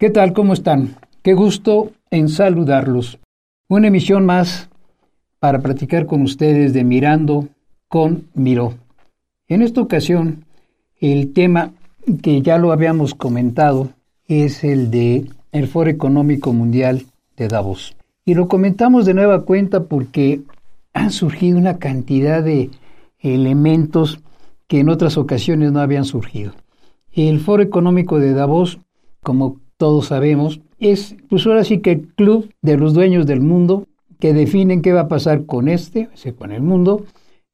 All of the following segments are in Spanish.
¿Qué tal? ¿Cómo están? Qué gusto en saludarlos. Una emisión más para platicar con ustedes de Mirando con Miró. En esta ocasión, el tema que ya lo habíamos comentado es el de el Foro Económico Mundial de Davos. Y lo comentamos de nueva cuenta porque han surgido una cantidad de elementos que en otras ocasiones no habían surgido. El Foro Económico de Davos, como todos sabemos, es pues ahora sí que el club de los dueños del mundo que definen qué va a pasar con este, con el mundo,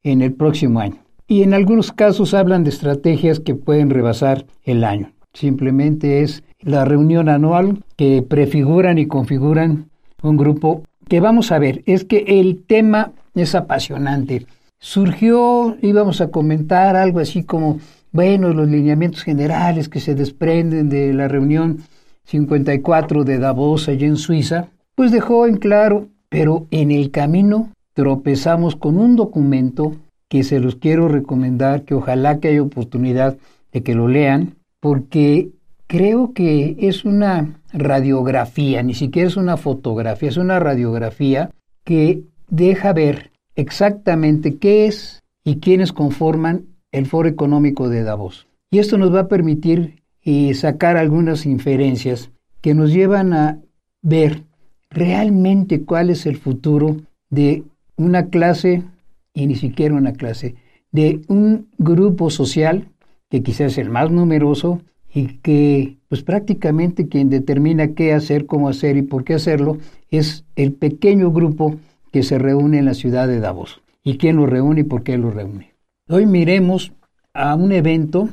en el próximo año. Y en algunos casos hablan de estrategias que pueden rebasar el año. Simplemente es la reunión anual que prefiguran y configuran un grupo que vamos a ver, es que el tema es apasionante. Surgió, íbamos a comentar algo así como, bueno, los lineamientos generales que se desprenden de la reunión 54 de Davos allá en Suiza, pues dejó en claro, pero en el camino tropezamos con un documento que se los quiero recomendar, que ojalá que haya oportunidad de que lo lean, porque creo que es una radiografía, ni siquiera es una fotografía, es una radiografía que deja ver exactamente qué es y quiénes conforman el Foro Económico de Davos. Y esto nos va a permitir y sacar algunas inferencias que nos llevan a ver realmente cuál es el futuro de una clase, y ni siquiera una clase, de un grupo social que quizás es el más numeroso y que pues prácticamente quien determina qué hacer, cómo hacer y por qué hacerlo es el pequeño grupo que se reúne en la ciudad de Davos. ¿Y quién lo reúne y por qué lo reúne? Hoy miremos a un evento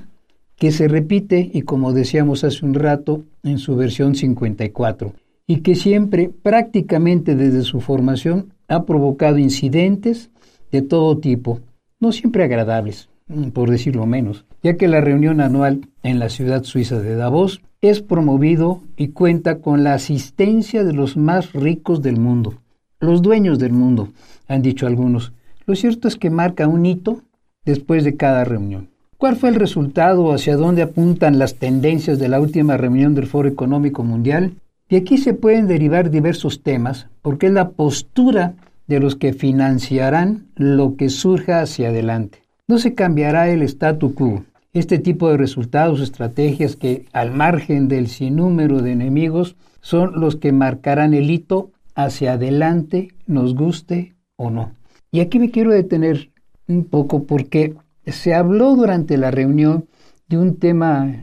que se repite y como decíamos hace un rato en su versión 54 y que siempre prácticamente desde su formación ha provocado incidentes de todo tipo, no siempre agradables, mm, por decirlo menos, ya que la reunión anual en la ciudad suiza de Davos es promovido y cuenta con la asistencia de los más ricos del mundo, los dueños del mundo, han dicho algunos. Lo cierto es que marca un hito después de cada reunión. ¿Cuál fue el resultado? ¿Hacia dónde apuntan las tendencias de la última reunión del Foro Económico Mundial? De aquí se pueden derivar diversos temas, porque es la postura de los que financiarán lo que surja hacia adelante. No se cambiará el statu quo. Este tipo de resultados, estrategias que, al margen del sinnúmero de enemigos, son los que marcarán el hito hacia adelante, nos guste o no. Y aquí me quiero detener un poco porque se habló durante la reunión de un tema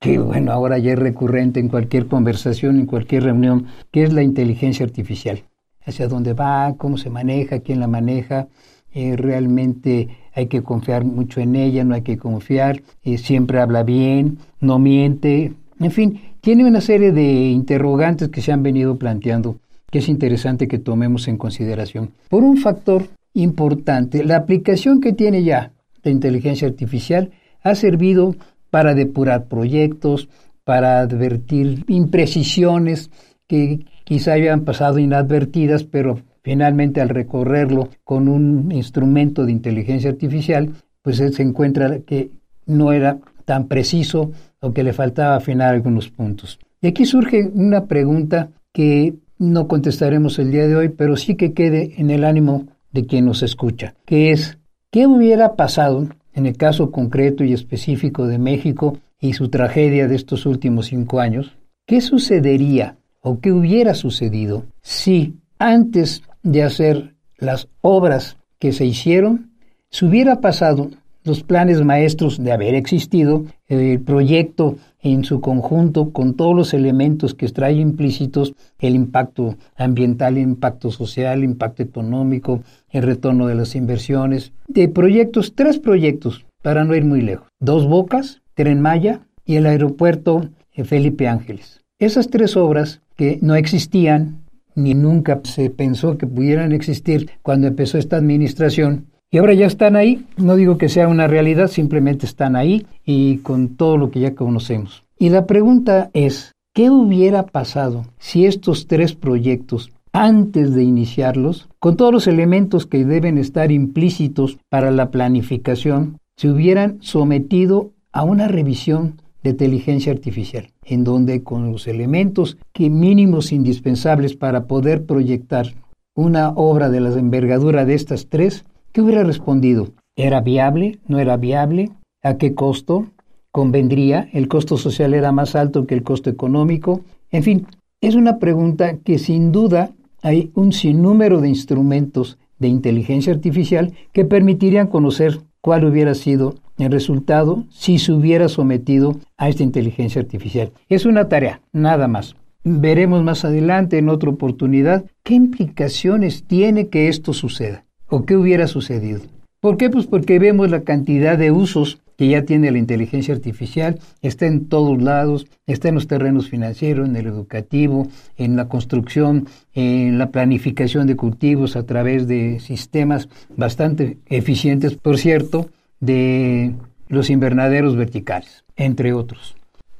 que, bueno, ahora ya es recurrente en cualquier conversación, en cualquier reunión, que es la inteligencia artificial. Hacia dónde va, cómo se maneja, quién la maneja. Eh, realmente hay que confiar mucho en ella, no hay que confiar. Eh, siempre habla bien, no miente. En fin, tiene una serie de interrogantes que se han venido planteando que es interesante que tomemos en consideración. Por un factor importante, la aplicación que tiene ya la inteligencia artificial ha servido para depurar proyectos, para advertir imprecisiones que quizá hayan pasado inadvertidas, pero finalmente al recorrerlo con un instrumento de inteligencia artificial, pues se encuentra que no era tan preciso o que le faltaba afinar algunos puntos. Y aquí surge una pregunta que no contestaremos el día de hoy, pero sí que quede en el ánimo de quien nos escucha, que es ¿Qué hubiera pasado en el caso concreto y específico de México y su tragedia de estos últimos cinco años? ¿Qué sucedería o qué hubiera sucedido si antes de hacer las obras que se hicieron, se hubiera pasado los planes maestros de haber existido, el proyecto en su conjunto con todos los elementos que trae implícitos el impacto ambiental, el impacto social, el impacto económico, el retorno de las inversiones, de proyectos, tres proyectos, para no ir muy lejos. Dos Bocas, Tren Maya y el aeropuerto Felipe Ángeles. Esas tres obras que no existían ni nunca se pensó que pudieran existir cuando empezó esta administración, y ahora ya están ahí, no digo que sea una realidad, simplemente están ahí y con todo lo que ya conocemos. Y la pregunta es, ¿qué hubiera pasado si estos tres proyectos, antes de iniciarlos, con todos los elementos que deben estar implícitos para la planificación, se hubieran sometido a una revisión de inteligencia artificial, en donde con los elementos que mínimos indispensables para poder proyectar una obra de la envergadura de estas tres, ¿Qué hubiera respondido? ¿Era viable? ¿No era viable? ¿A qué costo? ¿Convendría? ¿El costo social era más alto que el costo económico? En fin, es una pregunta que sin duda hay un sinnúmero de instrumentos de inteligencia artificial que permitirían conocer cuál hubiera sido el resultado si se hubiera sometido a esta inteligencia artificial. Es una tarea, nada más. Veremos más adelante en otra oportunidad qué implicaciones tiene que esto suceda. ¿O qué hubiera sucedido? ¿Por qué? Pues porque vemos la cantidad de usos que ya tiene la inteligencia artificial, está en todos lados, está en los terrenos financieros, en el educativo, en la construcción, en la planificación de cultivos a través de sistemas bastante eficientes, por cierto, de los invernaderos verticales, entre otros.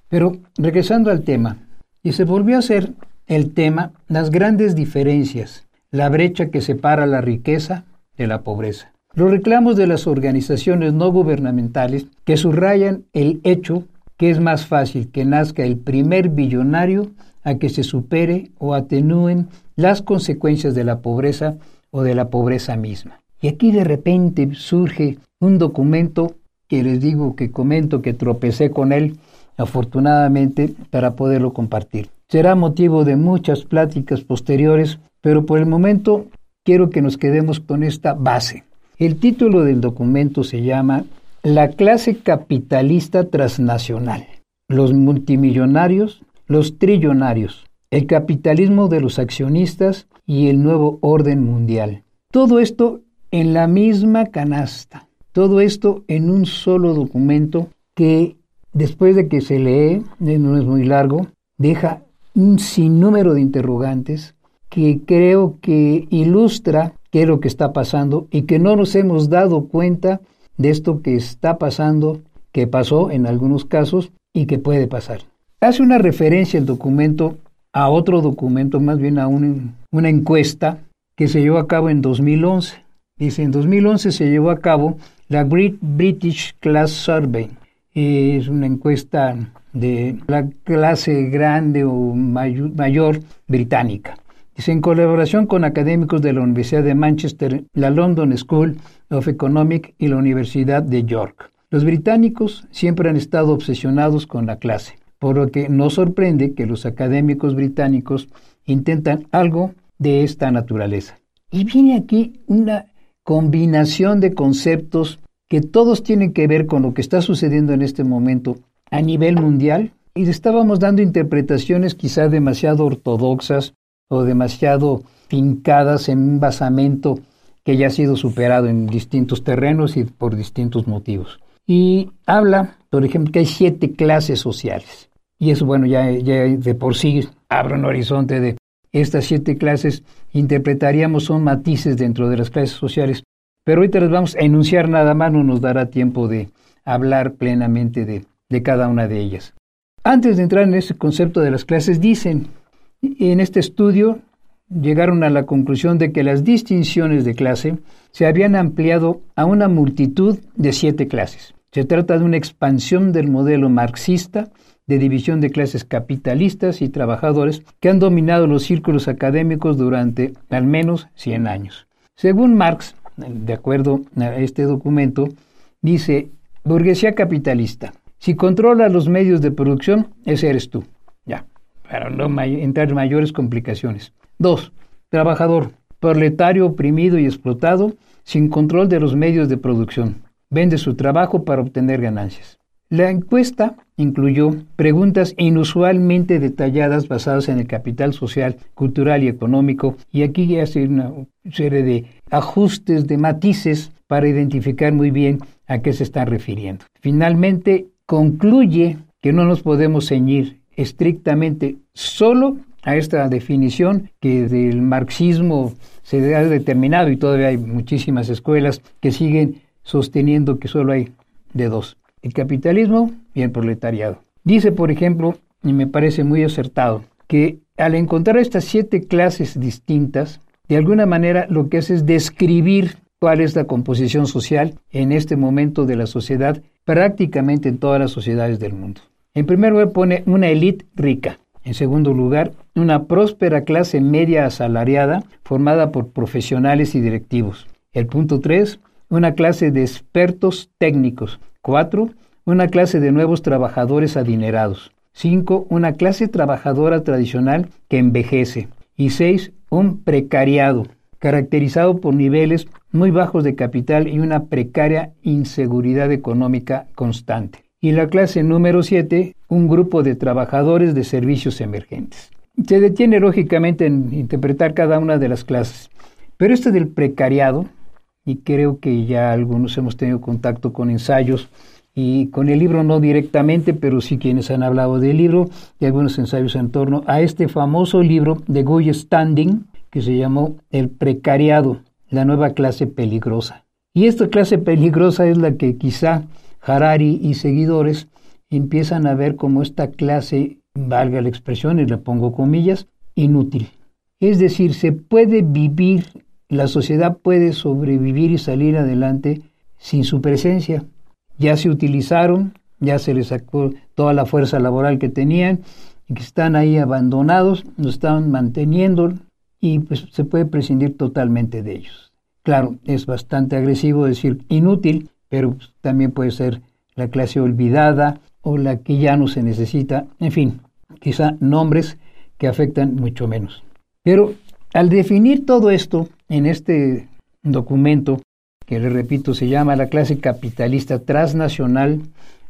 Pero regresando al tema, y se volvió a hacer el tema las grandes diferencias, la brecha que separa la riqueza de la pobreza. Los reclamos de las organizaciones no gubernamentales que subrayan el hecho que es más fácil que nazca el primer billonario a que se supere o atenúen las consecuencias de la pobreza o de la pobreza misma. Y aquí de repente surge un documento que les digo que comento que tropecé con él afortunadamente para poderlo compartir. Será motivo de muchas pláticas posteriores, pero por el momento quiero que nos quedemos con esta base. El título del documento se llama La clase capitalista transnacional, los multimillonarios, los trillonarios, el capitalismo de los accionistas y el nuevo orden mundial. Todo esto en la misma canasta, todo esto en un solo documento que después de que se lee, no es muy largo, deja un sinnúmero de interrogantes que creo que ilustra qué es lo que está pasando y que no nos hemos dado cuenta de esto que está pasando, que pasó en algunos casos y que puede pasar. Hace una referencia el documento a otro documento, más bien a una encuesta que se llevó a cabo en 2011. Dice, en 2011 se llevó a cabo la Great British Class Survey. Es una encuesta de la clase grande o mayor británica en colaboración con académicos de la Universidad de Manchester, la London School of Economics y la Universidad de York. Los británicos siempre han estado obsesionados con la clase, por lo que no sorprende que los académicos británicos intentan algo de esta naturaleza. Y viene aquí una combinación de conceptos que todos tienen que ver con lo que está sucediendo en este momento a nivel mundial y estábamos dando interpretaciones quizá demasiado ortodoxas o demasiado fincadas en un basamento que ya ha sido superado en distintos terrenos y por distintos motivos. Y habla, por ejemplo, que hay siete clases sociales. Y eso, bueno, ya, ya de por sí abre un horizonte de estas siete clases, interpretaríamos son matices dentro de las clases sociales. Pero ahorita les vamos a enunciar nada más, no nos dará tiempo de hablar plenamente de, de cada una de ellas. Antes de entrar en ese concepto de las clases, dicen en este estudio llegaron a la conclusión de que las distinciones de clase se habían ampliado a una multitud de siete clases. Se trata de una expansión del modelo marxista de división de clases capitalistas y trabajadores que han dominado los círculos académicos durante al menos 100 años. Según Marx, de acuerdo a este documento, dice, burguesía capitalista, si controla los medios de producción, ese eres tú. No entrar en mayores complicaciones. Dos, trabajador, proletario oprimido y explotado, sin control de los medios de producción. Vende su trabajo para obtener ganancias. La encuesta incluyó preguntas inusualmente detalladas basadas en el capital social, cultural y económico, y aquí hace una serie de ajustes, de matices para identificar muy bien a qué se está refiriendo. Finalmente, concluye que no nos podemos ceñir estrictamente solo a esta definición que del marxismo se ha determinado y todavía hay muchísimas escuelas que siguen sosteniendo que solo hay de dos, el capitalismo y el proletariado. Dice, por ejemplo, y me parece muy acertado, que al encontrar estas siete clases distintas, de alguna manera lo que hace es describir cuál es la composición social en este momento de la sociedad, prácticamente en todas las sociedades del mundo. En primer lugar pone una élite rica. En segundo lugar, una próspera clase media asalariada formada por profesionales y directivos. El punto 3, una clase de expertos técnicos. 4, una clase de nuevos trabajadores adinerados. 5. Una clase trabajadora tradicional que envejece. Y 6. Un precariado, caracterizado por niveles muy bajos de capital y una precaria inseguridad económica constante. Y la clase número 7, un grupo de trabajadores de servicios emergentes. Se detiene lógicamente en interpretar cada una de las clases. Pero este del precariado, y creo que ya algunos hemos tenido contacto con ensayos y con el libro no directamente, pero sí quienes han hablado del libro y algunos ensayos en torno a este famoso libro de Guy Standing que se llamó El precariado, la nueva clase peligrosa. Y esta clase peligrosa es la que quizá Harari y seguidores empiezan a ver como esta clase, valga la expresión y le pongo comillas, inútil. Es decir, se puede vivir, la sociedad puede sobrevivir y salir adelante sin su presencia ya se utilizaron, ya se les sacó toda la fuerza laboral que tenían y que están ahí abandonados, lo están manteniendo y pues se puede prescindir totalmente de ellos. Claro, es bastante agresivo decir inútil, pero también puede ser la clase olvidada o la que ya no se necesita, en fin, quizá nombres que afectan mucho menos. Pero al definir todo esto en este documento, que le repito se llama la clase capitalista transnacional,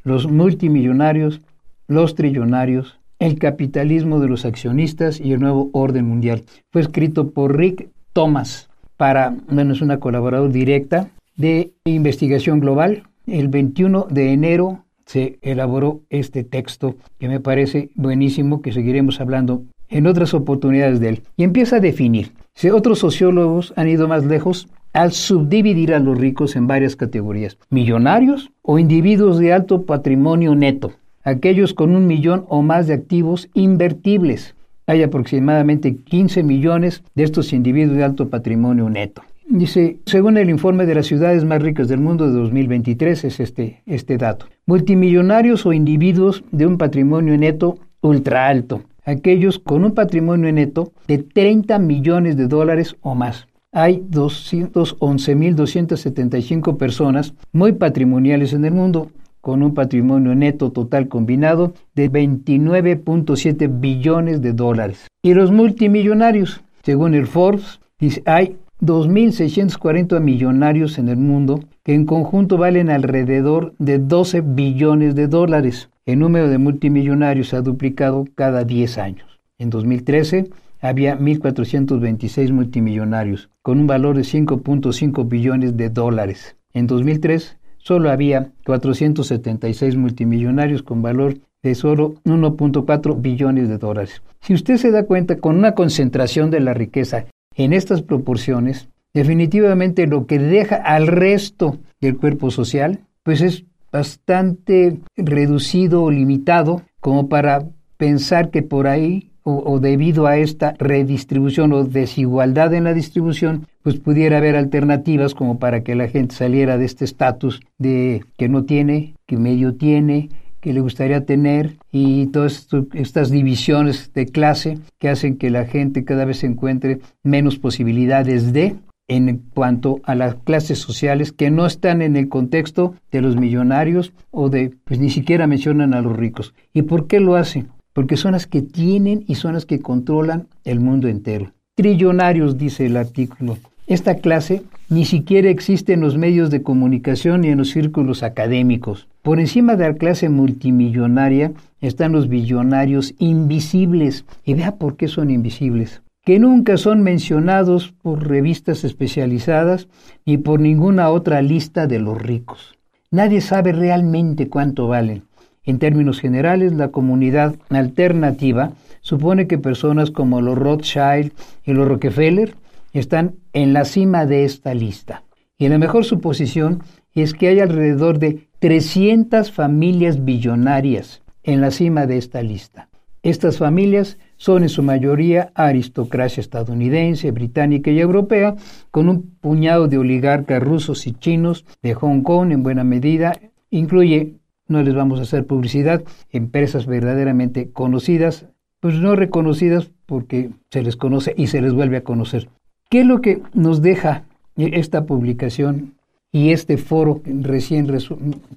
los multimillonarios, los trillonarios, el capitalismo de los accionistas y el nuevo orden mundial. Fue escrito por Rick Thomas para, bueno, es una colaboradora directa de investigación global. El 21 de enero se elaboró este texto que me parece buenísimo, que seguiremos hablando en otras oportunidades de él. Y empieza a definir. Si otros sociólogos han ido más lejos al subdividir a los ricos en varias categorías, millonarios o individuos de alto patrimonio neto, aquellos con un millón o más de activos invertibles. Hay aproximadamente 15 millones de estos individuos de alto patrimonio neto. Dice, según el informe de las ciudades más ricas del mundo de 2023, es este, este dato. Multimillonarios o individuos de un patrimonio neto ultra alto, aquellos con un patrimonio neto de 30 millones de dólares o más hay 211.275 personas muy patrimoniales en el mundo, con un patrimonio neto total combinado de 29.7 billones de dólares. Y los multimillonarios, según el Forbes, dice, hay 2.640 millonarios en el mundo que en conjunto valen alrededor de 12 billones de dólares. El número de multimillonarios ha duplicado cada 10 años. En 2013 había 1.426 multimillonarios, con un valor de 5.5 billones de dólares. En 2003 solo había 476 multimillonarios con valor de solo 1.4 billones de dólares. Si usted se da cuenta, con una concentración de la riqueza en estas proporciones, definitivamente lo que deja al resto del cuerpo social, pues es bastante reducido o limitado como para pensar que por ahí o, debido a esta redistribución o desigualdad en la distribución, pues pudiera haber alternativas como para que la gente saliera de este estatus de que no tiene, que medio tiene, que le gustaría tener y todas estas divisiones de clase que hacen que la gente cada vez encuentre menos posibilidades de en cuanto a las clases sociales que no están en el contexto de los millonarios o de, pues ni siquiera mencionan a los ricos. ¿Y por qué lo hacen? porque son las que tienen y son las que controlan el mundo entero. Trillonarios, dice el artículo. Esta clase ni siquiera existe en los medios de comunicación ni en los círculos académicos. Por encima de la clase multimillonaria están los billonarios invisibles. Y vea por qué son invisibles. Que nunca son mencionados por revistas especializadas ni por ninguna otra lista de los ricos. Nadie sabe realmente cuánto valen En términos generales, la comunidad alternativa supone que personas como los Rothschild y los Rockefeller están en la cima de esta lista. Y la mejor suposición es que hay alrededor de 300 familias billonarias en la cima de esta lista. Estas familias son en su mayoría aristocracia estadounidense, británica y europea, con un puñado de oligarcas rusos y chinos de Hong Kong en buena medida. Incluye, no les vamos a hacer publicidad, empresas verdaderamente conocidas, pues no reconocidas porque se les conoce y se les vuelve a conocer. ¿Qué es lo que nos deja esta publicación y este foro recién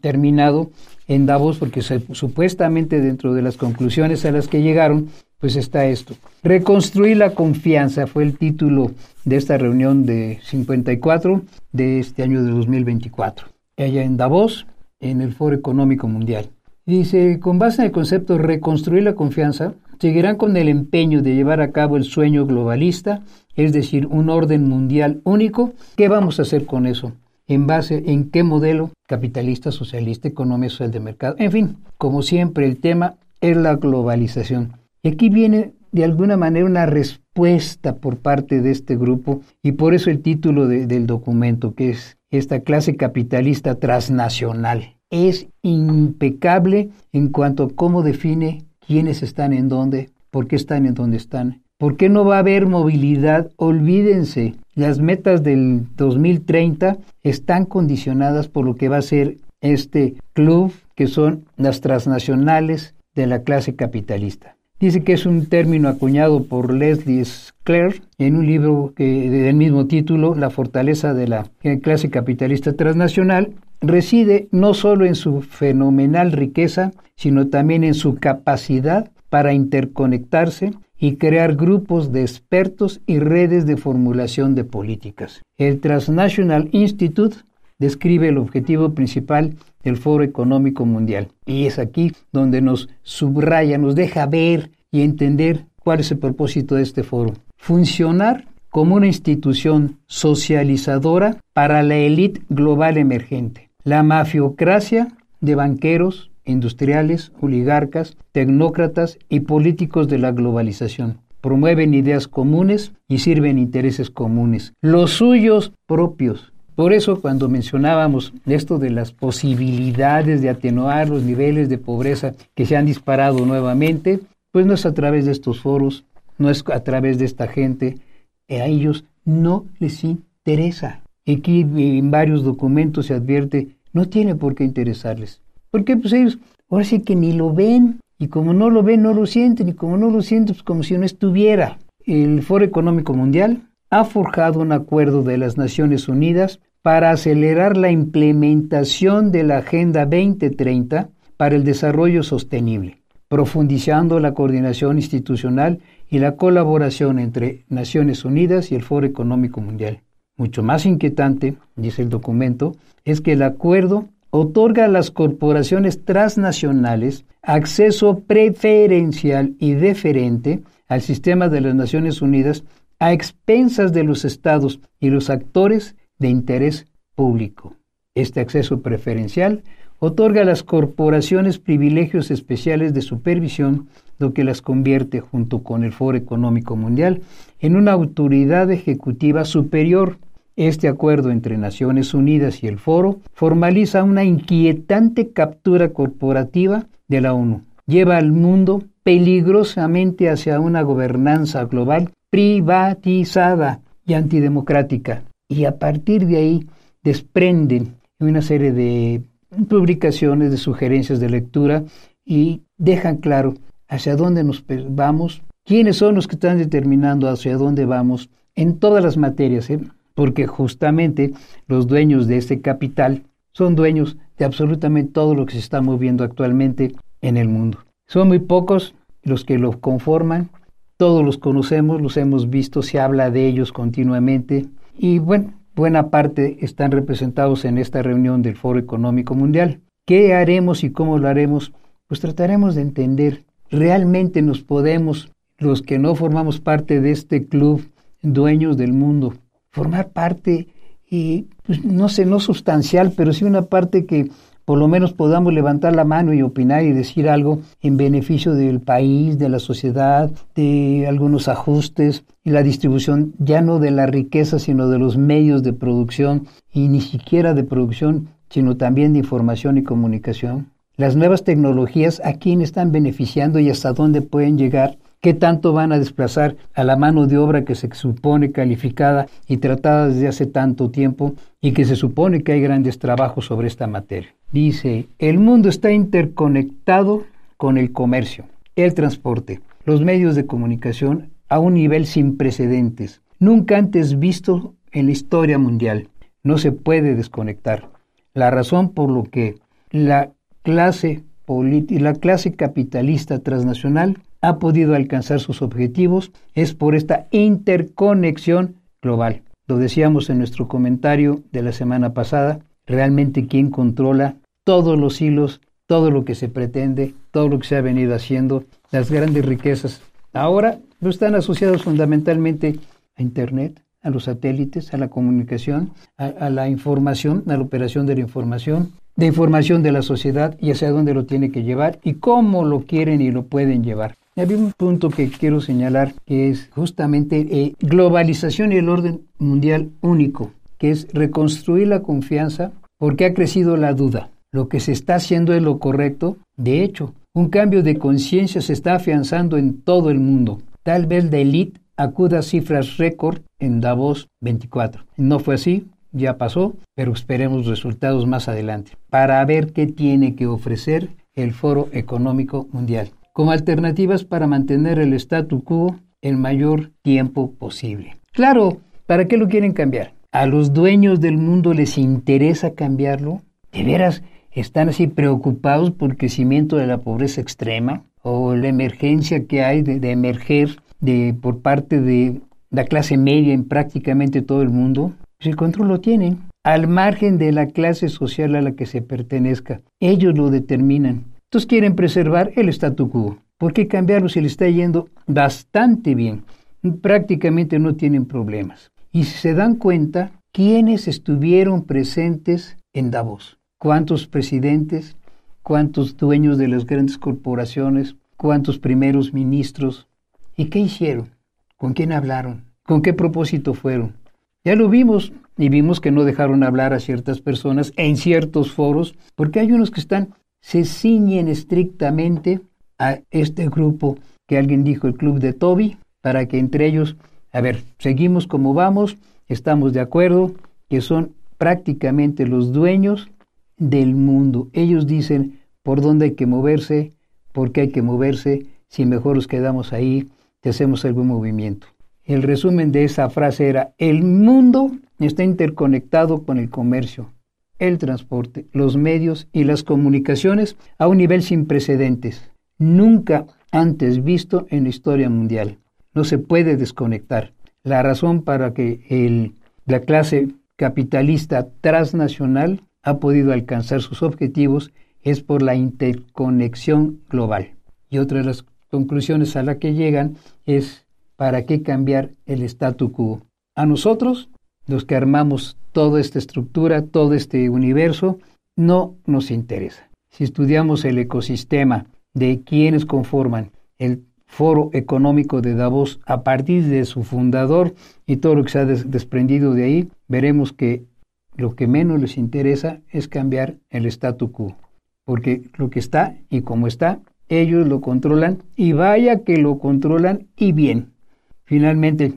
terminado en Davos, porque supuestamente dentro de las conclusiones a las que llegaron, pues está esto. Reconstruir la confianza fue el título de esta reunión de 54 de este año de 2024, allá en Davos, en el Foro Económico Mundial. Dice, con base en el concepto reconstruir la confianza, seguirán con el empeño de llevar a cabo el sueño globalista, es decir, un orden mundial único. ¿Qué vamos a hacer con eso? en base en qué modelo capitalista, socialista, económico, social de mercado. En fin, como siempre, el tema es la globalización. Y aquí viene de alguna manera una respuesta por parte de este grupo y por eso el título del documento, que es esta clase capitalista transnacional. Es impecable en cuanto a cómo define quiénes están en dónde, por qué están en dónde están, por qué no va a haber movilidad. Olvídense las metas del 2030 están condicionadas por lo que va a ser este club, que son las transnacionales de la clase capitalista. Dice que es un término acuñado por Leslie Sclair en un libro que, del mismo título, La fortaleza de la clase capitalista transnacional, reside no solo en su fenomenal riqueza, sino también en su capacidad para interconectarse y crear grupos de expertos y redes de formulación de políticas. El Transnational Institute describe el objetivo principal del Foro Económico Mundial. Y es aquí donde nos subraya, nos deja ver y entender cuál es el propósito de este foro. Funcionar como una institución socializadora para la élite global emergente. La mafiocracia de banqueros, industriales, oligarcas, tecnócratas y políticos de la globalización. Promueven ideas comunes y sirven intereses comunes, los suyos propios. Por eso cuando mencionábamos esto de las posibilidades de atenuar los niveles de pobreza que se han disparado nuevamente, pues no es a través de estos foros, no es a través de esta gente, a ellos no les interesa. Aquí en varios documentos se advierte, no tiene por qué interesarles. Porque pues ellos ahora sí que ni lo ven, y como no lo ven, no lo sienten, y como no lo sienten, pues como si no estuviera. El Foro Económico Mundial ha forjado un acuerdo de las Naciones Unidas para acelerar la implementación de la Agenda 2030 para el Desarrollo Sostenible, profundizando la coordinación institucional y la colaboración entre Naciones Unidas y el Foro Económico Mundial. Mucho más inquietante, dice el documento, es que el acuerdo otorga a las corporaciones transnacionales acceso preferencial y deferente al sistema de las Naciones Unidas a expensas de los estados y los actores de interés público. Este acceso preferencial otorga a las corporaciones privilegios especiales de supervisión, lo que las convierte, junto con el Foro Económico Mundial, en una autoridad ejecutiva superior este acuerdo entre Naciones Unidas y el Foro formaliza una inquietante captura corporativa de la ONU. Lleva al mundo peligrosamente hacia una gobernanza global privatizada y antidemocrática. Y a partir de ahí desprenden una serie de publicaciones, de sugerencias de lectura y dejan claro hacia dónde nos vamos, quiénes son los que están determinando hacia dónde vamos en todas las materias. ¿eh? Porque justamente los dueños de este capital son dueños de absolutamente todo lo que se está moviendo actualmente en el mundo. Son muy pocos los que lo conforman, todos los conocemos, los hemos visto, se habla de ellos continuamente y bueno, buena parte están representados en esta reunión del Foro Económico Mundial. ¿Qué haremos y cómo lo haremos? Pues trataremos de entender, realmente nos podemos, los que no formamos parte de este club, dueños del mundo, formar parte, y pues, no sé, no sustancial, pero sí una parte que por lo menos podamos levantar la mano y opinar y decir algo en beneficio del país, de la sociedad, de algunos ajustes y la distribución ya no de la riqueza, sino de los medios de producción y ni siquiera de producción, sino también de información y comunicación. Las nuevas tecnologías, ¿a quién están beneficiando y hasta dónde pueden llegar? ¿Qué tanto van a desplazar a la mano de obra que se supone calificada y tratada desde hace tanto tiempo y que se supone que hay grandes trabajos sobre esta materia? Dice, el mundo está interconectado con el comercio, el transporte, los medios de comunicación a un nivel sin precedentes, nunca antes visto en la historia mundial. No se puede desconectar. La razón por lo que la clase la clase capitalista transnacional ha podido alcanzar sus objetivos es por esta interconexión global. Lo decíamos en nuestro comentario de la semana pasada, realmente quien controla todos los hilos, todo lo que se pretende, todo lo que se ha venido haciendo, las grandes riquezas. Ahora no están asociados fundamentalmente a Internet, a los satélites, a la comunicación, a la información, a la operación de la información, de información de la sociedad y hacia dónde lo tiene que llevar y cómo lo quieren y lo pueden llevar. Hay un punto que quiero señalar que es justamente eh, globalización y el orden mundial único, que es reconstruir la confianza porque ha crecido la duda. Lo que se está haciendo es lo correcto. De hecho, un cambio de conciencia se está afianzando en todo el mundo. Tal vez la élite acuda a cifras récord en Davos 24. No fue así, ya pasó, pero esperemos resultados más adelante para ver qué tiene que ofrecer el Foro Económico Mundial como alternativas para mantener el statu quo el mayor tiempo posible. Claro, ¿para qué lo quieren cambiar? ¿A los dueños del mundo les interesa cambiarlo? ¿De veras están así preocupados por el crecimiento de la pobreza extrema o la emergencia que hay de, emerger de, por parte de la clase media en prácticamente todo el mundo? Pues el control lo tienen, al margen de la clase social a la que se pertenezca. Ellos lo determinan. Entonces quieren preservar el statu quo. ¿Por qué cambiarlo si le está yendo bastante bien? Prácticamente no tienen problemas. Y si se dan cuenta, ¿quiénes estuvieron presentes en Davos? ¿Cuántos presidentes? ¿Cuántos dueños de las grandes corporaciones? ¿Cuántos primeros ministros? ¿Y qué hicieron? ¿Con quién hablaron? ¿Con qué propósito fueron? Ya lo vimos y vimos que no dejaron hablar a ciertas personas en ciertos foros, porque hay unos que están, se ciñen estrictamente a este grupo que alguien dijo el club de Toby, para que entre ellos, a ver, seguimos como vamos, estamos de acuerdo, que son prácticamente los dueños del mundo. Ellos dicen por dónde hay que moverse, por qué hay que moverse, si mejor nos quedamos ahí, si hacemos algún movimiento. El resumen de esa frase era, el mundo está interconectado con el comercio, el transporte, los medios y las comunicaciones a un nivel sin precedentes, nunca antes visto en la historia mundial. No se puede desconectar. La razón para que la clase capitalista transnacional ha podido alcanzar sus objetivos es por la interconexión global. Y otra de las conclusiones a la que llegan es ¿para qué cambiar el statu quo? A nosotros, los que armamos toda esta estructura, todo este universo, no nos interesa. Si estudiamos el ecosistema de quienes conforman el Foro Económico de Davos a partir de su fundador y todo lo que se ha desprendido de ahí, veremos que lo que menos les interesa es cambiar el statu quo, porque lo que está y como está, ellos lo controlan y vaya que lo controlan y bien. Finalmente,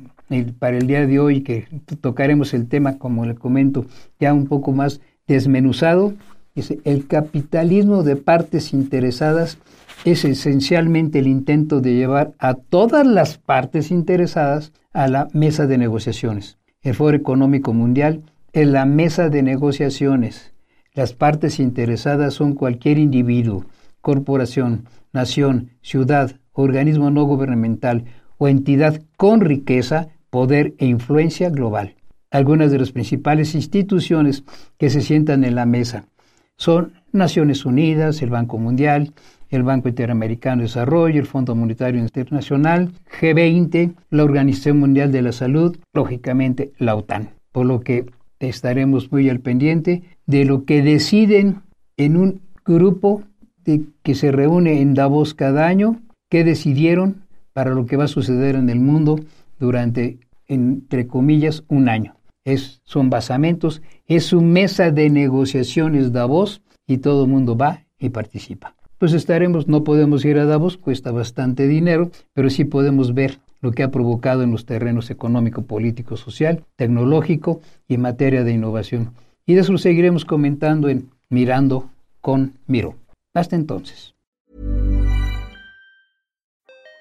para el día de hoy, que tocaremos el tema, como le comento, ya un poco más desmenuzado, es el capitalismo de partes interesadas es esencialmente el intento de llevar a todas las partes interesadas a la mesa de negociaciones. El Foro Económico Mundial es la mesa de negociaciones. Las partes interesadas son cualquier individuo, corporación, nación, ciudad, organismo no gubernamental, o entidad con riqueza, poder e influencia global. Algunas de las principales instituciones que se sientan en la mesa son Naciones Unidas, el Banco Mundial, el Banco Interamericano de Desarrollo, el Fondo Monetario Internacional, G20, la Organización Mundial de la Salud, lógicamente la OTAN. Por lo que estaremos muy al pendiente de lo que deciden en un grupo que se reúne en Davos cada año que decidieron para lo que va a suceder en el mundo durante, entre comillas, un año. Es, son basamentos, es su mesa de negociaciones Davos y todo el mundo va y participa. Pues estaremos, no podemos ir a Davos, cuesta bastante dinero, pero sí podemos ver lo que ha provocado en los terrenos económico, político, social, tecnológico y en materia de innovación. Y de eso seguiremos comentando en Mirando con Miro. Hasta entonces.